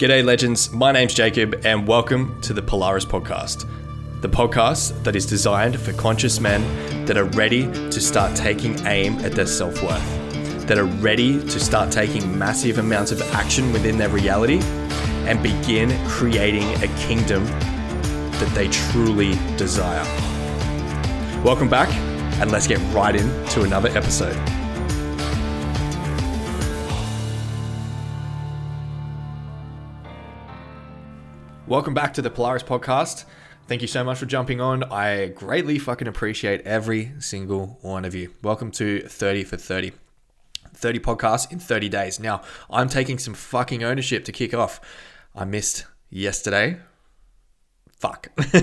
G'day, legends. My name's Jacob, and welcome to the Polaris Podcast. The podcast that is designed for conscious men that are ready to start taking aim at their self worth, that are ready to start taking massive amounts of action within their reality and begin creating a kingdom that they truly desire. Welcome back, and let's get right into another episode. Welcome back to the Polaris Podcast. Thank you so much for jumping on. I greatly fucking appreciate every single one of you. Welcome to 30 for 30. 30 podcasts in 30 days. Now, I'm taking some fucking ownership to kick off. I missed yesterday. Fuck.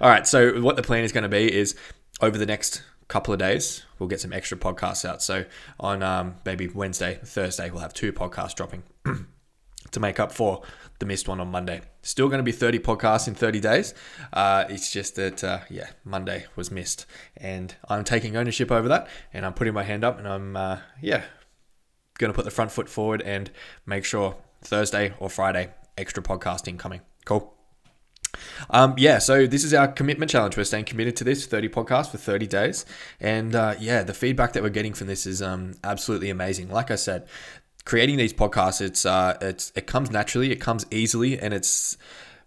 All right, so what the plan is going to be is over the next couple of days, we'll get some extra podcasts out. So on um, maybe Wednesday, Thursday, we'll have two podcasts dropping to make up for the missed one on Monday. Still going to be 30 podcasts in 30 days. Uh, it's just that, uh, yeah, Monday was missed. And I'm taking ownership over that and I'm putting my hand up and I'm, uh, yeah, going to put the front foot forward and make sure Thursday or Friday, extra podcasting coming. Cool. Um, yeah, so this is our commitment challenge. We're staying committed to this 30 podcasts for 30 days. And uh, yeah, the feedback that we're getting from this is um, absolutely amazing. Like I said, creating these podcasts, it's uh, it's it comes naturally, it comes easily, and it's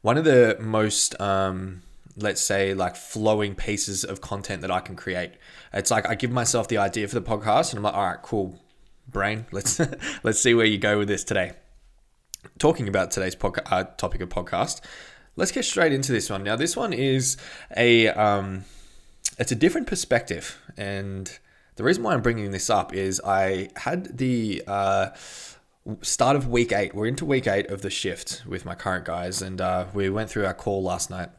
one of the most um, let's say like flowing pieces of content that I can create. It's like I give myself the idea for the podcast, and I'm like, all right, cool, brain, let's let's see where you go with this today. Talking about today's podca- uh, topic of podcast, let's get straight into this one. Now, this one is a um, it's a different perspective, and the reason why I'm bringing this up is I had the uh, start of week eight. We're into week eight of the shift with my current guys, and uh, we went through our call last night.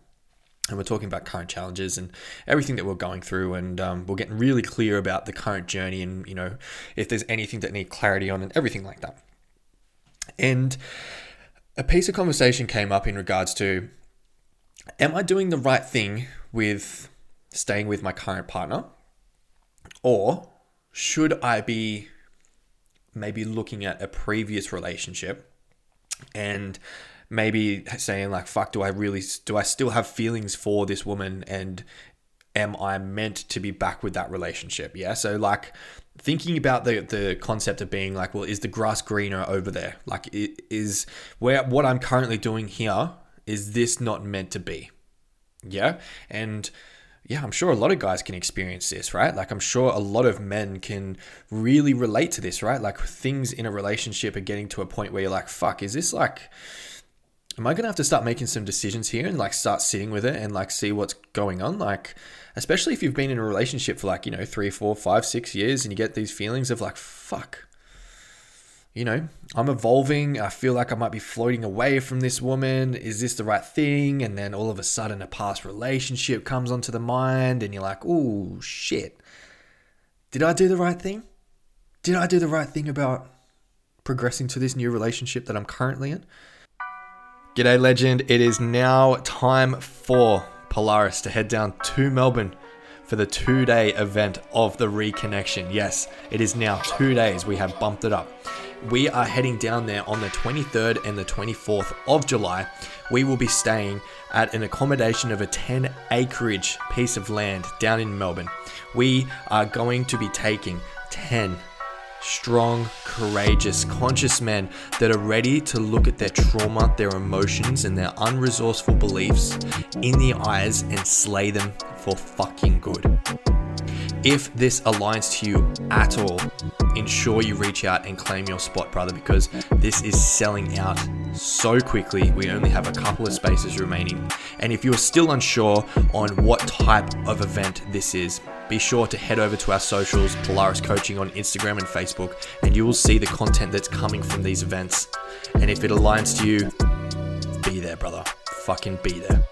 And we're talking about current challenges and everything that we're going through, and um, we're getting really clear about the current journey, and you know if there's anything that need clarity on, and everything like that. And a piece of conversation came up in regards to, am I doing the right thing with staying with my current partner? Or should I be maybe looking at a previous relationship and maybe saying like fuck do I really do I still have feelings for this woman and am I meant to be back with that relationship? Yeah. So like thinking about the the concept of being like, well, is the grass greener over there? Like is where what I'm currently doing here, is this not meant to be? Yeah. And yeah, I'm sure a lot of guys can experience this, right? Like, I'm sure a lot of men can really relate to this, right? Like, things in a relationship are getting to a point where you're like, fuck, is this like, am I going to have to start making some decisions here and like start sitting with it and like see what's going on? Like, especially if you've been in a relationship for like, you know, three, four, five, six years and you get these feelings of like, fuck, you know, I'm evolving. I feel like I might be floating away from this woman. Is this the right thing? And then all of a sudden, a past relationship comes onto the mind, and you're like, oh, shit. Did I do the right thing? Did I do the right thing about progressing to this new relationship that I'm currently in? G'day, legend. It is now time for Polaris to head down to Melbourne for the two day event of the reconnection. Yes, it is now two days. We have bumped it up we are heading down there on the 23rd and the 24th of July. We will be staying at an accommodation of a 10 acreage piece of land down in Melbourne. We are going to be taking 10 strong, courageous, conscious men that are ready to look at their trauma, their emotions, and their unresourceful beliefs in the eyes and slay them for fucking good. If this aligns to you at all, ensure you reach out and claim your spot, brother, because this is selling out so quickly. We only have a couple of spaces remaining. And if you're still unsure on what type of event this is, be sure to head over to our socials, Polaris Coaching on Instagram and Facebook, and you will see the content that's coming from these events. And if it aligns to you, be there, brother. Fucking be there.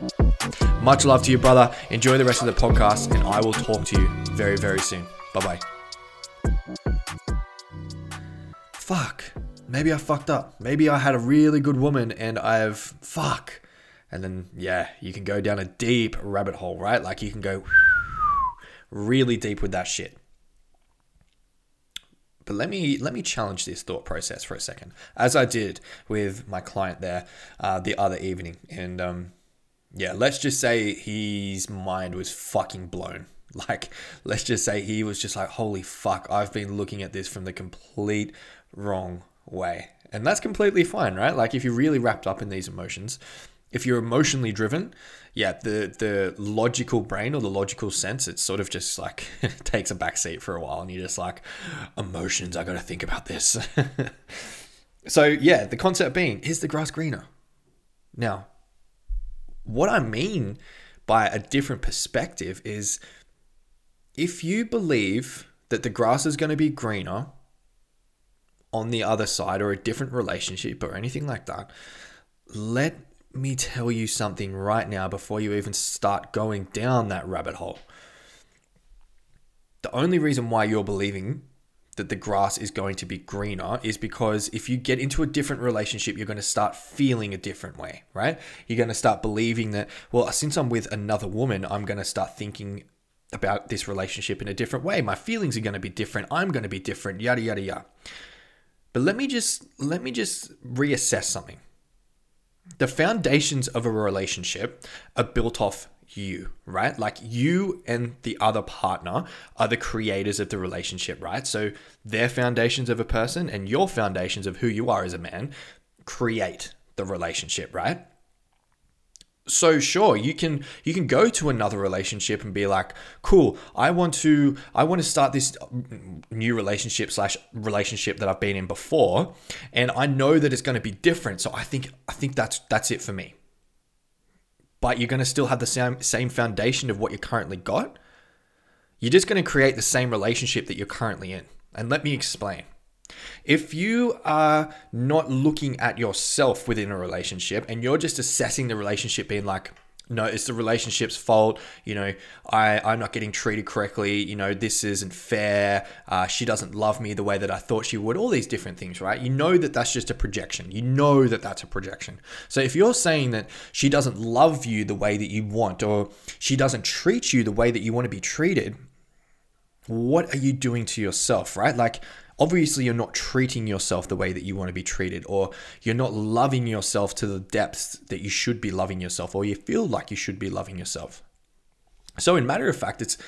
Much love to you, brother. Enjoy the rest of the podcast, and I will talk to you very, very soon. Bye bye. Fuck. Maybe I fucked up. Maybe I had a really good woman and I've. Fuck. And then, yeah, you can go down a deep rabbit hole, right? Like you can go really deep with that shit. But let me let me challenge this thought process for a second, as I did with my client there uh, the other evening. And um, yeah, let's just say his mind was fucking blown. Like, let's just say he was just like, holy fuck, I've been looking at this from the complete wrong way. And that's completely fine, right? Like, if you're really wrapped up in these emotions, if you're emotionally driven, yeah, the the logical brain or the logical sense, it sort of just like takes a backseat for a while, and you're just like, emotions, I got to think about this. so yeah, the concept being, is the grass greener? Now, what I mean by a different perspective is, if you believe that the grass is going to be greener on the other side or a different relationship or anything like that, let me tell you something right now before you even start going down that rabbit hole. The only reason why you're believing that the grass is going to be greener is because if you get into a different relationship, you're going to start feeling a different way, right? You're going to start believing that, well, since I'm with another woman, I'm going to start thinking about this relationship in a different way. My feelings are going to be different. I'm going to be different, yada, yada, yada. But let me just let me just reassess something the foundations of a relationship are built off you, right? Like you and the other partner are the creators of the relationship, right? So their foundations of a person and your foundations of who you are as a man create the relationship, right? So sure you can you can go to another relationship and be like cool i want to i want to start this mm, new relationship slash relationship that i've been in before and i know that it's going to be different so i think i think that's that's it for me. But you're going to still have the same same foundation of what you currently got? You're just going to create the same relationship that you're currently in and let me explain if you are not looking at yourself within a relationship and you're just assessing the relationship being like, no, it's the relationship's fault. You know, I, I'm not getting treated correctly. You know, this isn't fair. Uh, she doesn't love me the way that I thought she would. All these different things, right? You know that that's just a projection. You know that that's a projection. So if you're saying that she doesn't love you the way that you want, or she doesn't treat you the way that you want to be treated, what are you doing to yourself, right? Like, obviously you're not treating yourself the way that you want to be treated or you're not loving yourself to the depths that you should be loving yourself or you feel like you should be loving yourself. So in matter of fact it's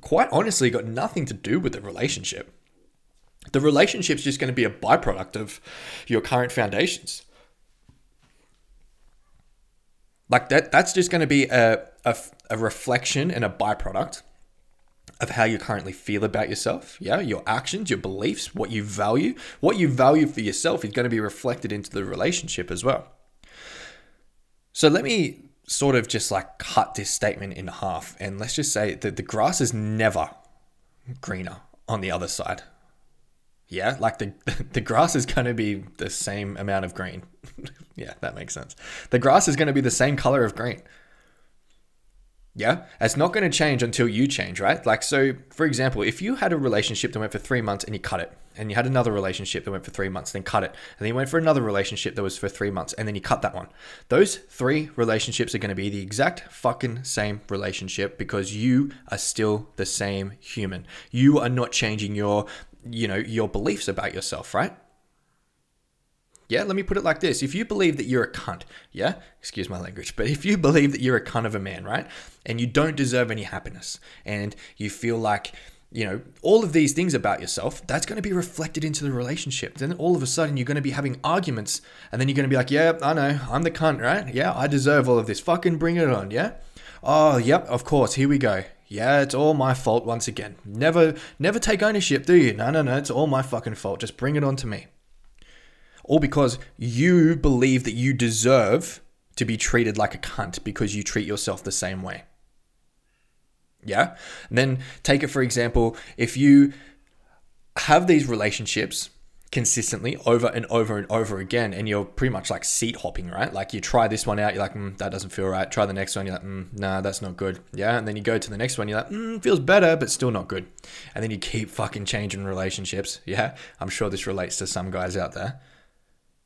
quite honestly got nothing to do with the relationship. The relationship's just going to be a byproduct of your current foundations. Like that that's just going to be a, a, a reflection and a byproduct of how you currently feel about yourself. Yeah, your actions, your beliefs, what you value. What you value for yourself is going to be reflected into the relationship as well. So let me sort of just like cut this statement in half and let's just say that the grass is never greener on the other side. Yeah, like the the grass is going to be the same amount of green. yeah, that makes sense. The grass is going to be the same color of green. Yeah, it's not going to change until you change, right? Like, so for example, if you had a relationship that went for three months and you cut it, and you had another relationship that went for three months, then cut it, and then you went for another relationship that was for three months, and then you cut that one. Those three relationships are going to be the exact fucking same relationship because you are still the same human. You are not changing your, you know, your beliefs about yourself, right? Yeah, let me put it like this. If you believe that you're a cunt, yeah, excuse my language, but if you believe that you're a cunt of a man, right, and you don't deserve any happiness, and you feel like, you know, all of these things about yourself, that's going to be reflected into the relationship. Then all of a sudden you're going to be having arguments, and then you're going to be like, yeah, I know, I'm the cunt, right? Yeah, I deserve all of this. Fucking bring it on, yeah? Oh, yep, of course, here we go. Yeah, it's all my fault once again. Never, never take ownership, do you? No, no, no, it's all my fucking fault. Just bring it on to me all because you believe that you deserve to be treated like a cunt because you treat yourself the same way. Yeah? And then take it for example, if you have these relationships consistently over and over and over again, and you're pretty much like seat hopping, right? Like you try this one out, you're like, mm, that doesn't feel right. Try the next one, you're like, mm, nah, that's not good. Yeah. And then you go to the next one, you're like, mm, feels better, but still not good. And then you keep fucking changing relationships. Yeah. I'm sure this relates to some guys out there.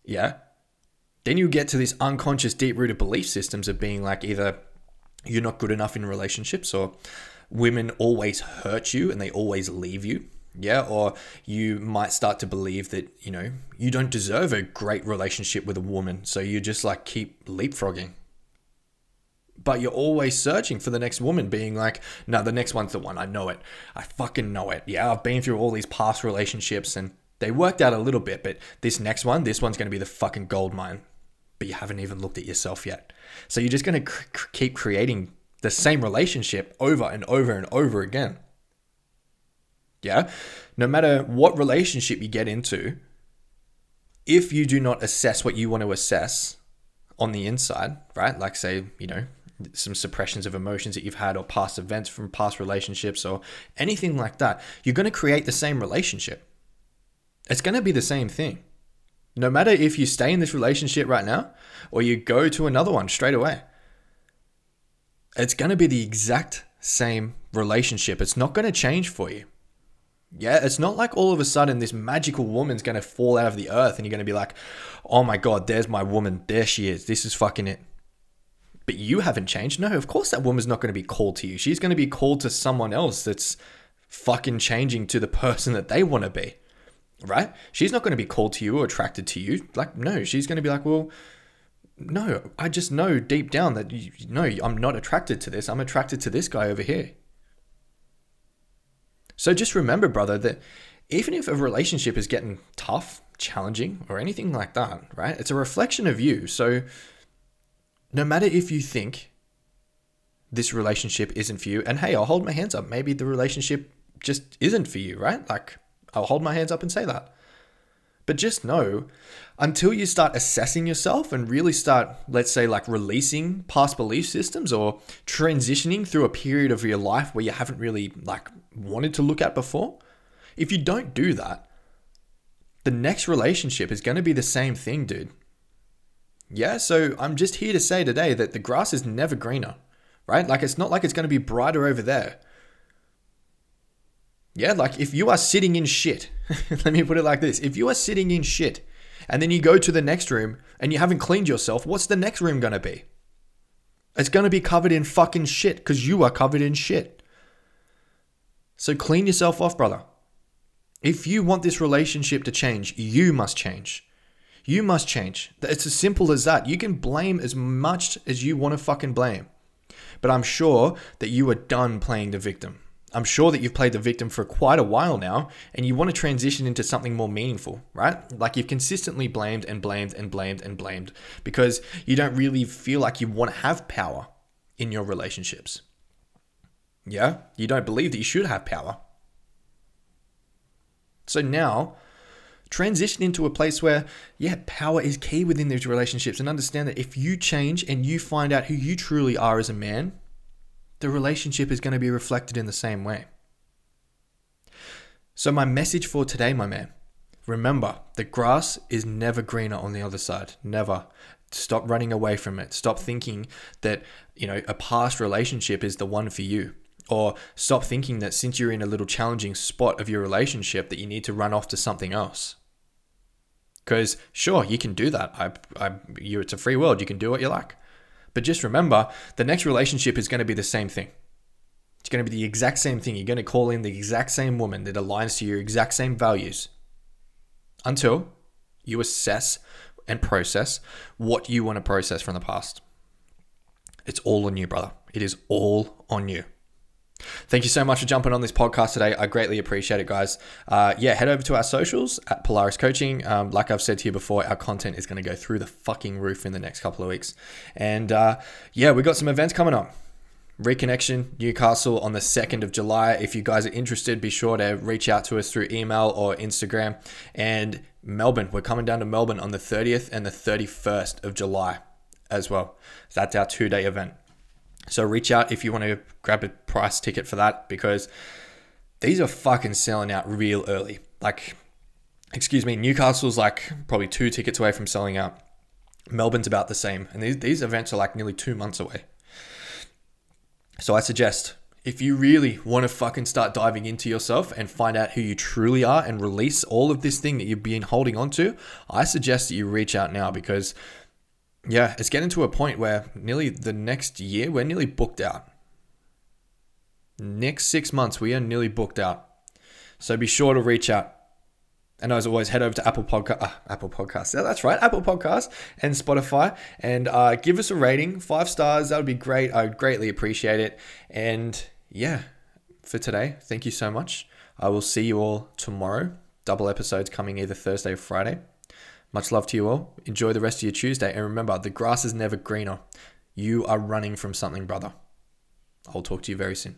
Yeah. Then you get to this unconscious, deep rooted belief systems of being like either you're not good enough in relationships or women always hurt you and they always leave you. Yeah, or you might start to believe that, you know, you don't deserve a great relationship with a woman. So you just like keep leapfrogging. But you're always searching for the next woman, being like, no, the next one's the one. I know it. I fucking know it. Yeah, I've been through all these past relationships and they worked out a little bit, but this next one, this one's going to be the fucking gold mine. But you haven't even looked at yourself yet. So you're just going to cr- keep creating the same relationship over and over and over again. Yeah. No matter what relationship you get into, if you do not assess what you want to assess on the inside, right? Like, say, you know, some suppressions of emotions that you've had or past events from past relationships or anything like that, you're going to create the same relationship. It's going to be the same thing. No matter if you stay in this relationship right now or you go to another one straight away, it's going to be the exact same relationship. It's not going to change for you. Yeah, it's not like all of a sudden this magical woman's going to fall out of the earth and you're going to be like, oh my God, there's my woman. There she is. This is fucking it. But you haven't changed. No, of course that woman's not going to be called to you. She's going to be called to someone else that's fucking changing to the person that they want to be. Right? She's not going to be called to you or attracted to you. Like, no, she's going to be like, well, no, I just know deep down that, you, no, I'm not attracted to this. I'm attracted to this guy over here. So just remember, brother, that even if a relationship is getting tough, challenging, or anything like that, right? It's a reflection of you. So no matter if you think this relationship isn't for you, and hey, I'll hold my hands up. Maybe the relationship just isn't for you, right? Like, I'll hold my hands up and say that. But just know until you start assessing yourself and really start, let's say, like releasing past belief systems or transitioning through a period of your life where you haven't really like wanted to look at before, if you don't do that, the next relationship is going to be the same thing, dude. Yeah, so I'm just here to say today that the grass is never greener, right? Like it's not like it's going to be brighter over there. Yeah, like if you are sitting in shit, let me put it like this if you are sitting in shit and then you go to the next room and you haven't cleaned yourself, what's the next room to be? It's to be covered in fucking shit because you are covered in shit. So clean yourself off, brother. If you want this relationship to change, you must change. You must change. It's as simple as that. You can blame as much as you want to fucking blame. But I'm sure that you are done playing the victim. I'm sure that you've played the victim for quite a while now and you want to transition into something more meaningful, right? Like you've consistently blamed and blamed and blamed and blamed because you don't really feel like you want to have power in your relationships. Yeah? You don't believe that you should have power. So now, transition into a place where, yeah, power is key within these relationships and understand that if you change and you find out who you truly are as a man, the relationship is going to be reflected in the same way. So, my message for today, my man, remember the grass is never greener on the other side. Never. Stop running away from it. Stop thinking that, you know, a past relationship is the one for you. Or stop thinking that since you're in a little challenging spot of your relationship that you need to run off to something else. Because sure, you can do that. I, I, you, it's a free world. You can do what you like. But just remember, the next relationship is going to be the same thing. It's going to be the exact same thing. You're going to call in the exact same woman that aligns to your exact same values until you assess and process what you want to process from the past. It's all on you, brother. It is all on you. Thank you so much for jumping on this podcast today. I greatly appreciate it, guys. Uh, yeah, head over to our socials at Polaris Coaching. Um, like I've said to you before, our content is going to go through the fucking roof in the next couple of weeks. And uh, yeah, we've got some events coming up. Reconnection Newcastle on the 2nd of July. If you guys are interested, be sure to reach out to us through email or Instagram. And Melbourne, we're coming down to Melbourne on the 30th and the 31st of July as well. that's our two day event. So reach out if you want to grab a price ticket for that because these are fucking selling out real early. Like, excuse me, Newcastle's like probably two tickets away from selling out. Melbourne's about the same. And these, these events are like nearly two months away. So I suggest if you really want to fucking start diving into yourself and find out who you truly are and release all of this thing that you've been holding on to, I suggest that you reach out now because yeah, it's getting to a point where nearly the next year we're nearly booked out. Next six months we are nearly booked out. So be sure to reach out. And as always, head over to Apple Podcast, uh, Apple Podcasts. Yeah, that's right, Apple Podcasts and Spotify, and uh, give us a rating, five stars. That would be great. I would greatly appreciate it. And yeah, for today, thank you so much. I will see you all tomorrow. Double episodes coming either Thursday or Friday. Much love to you all. Enjoy the rest of your Tuesday, and remember, the grass is never greener. You are running from something, brother. I'll talk to you very soon.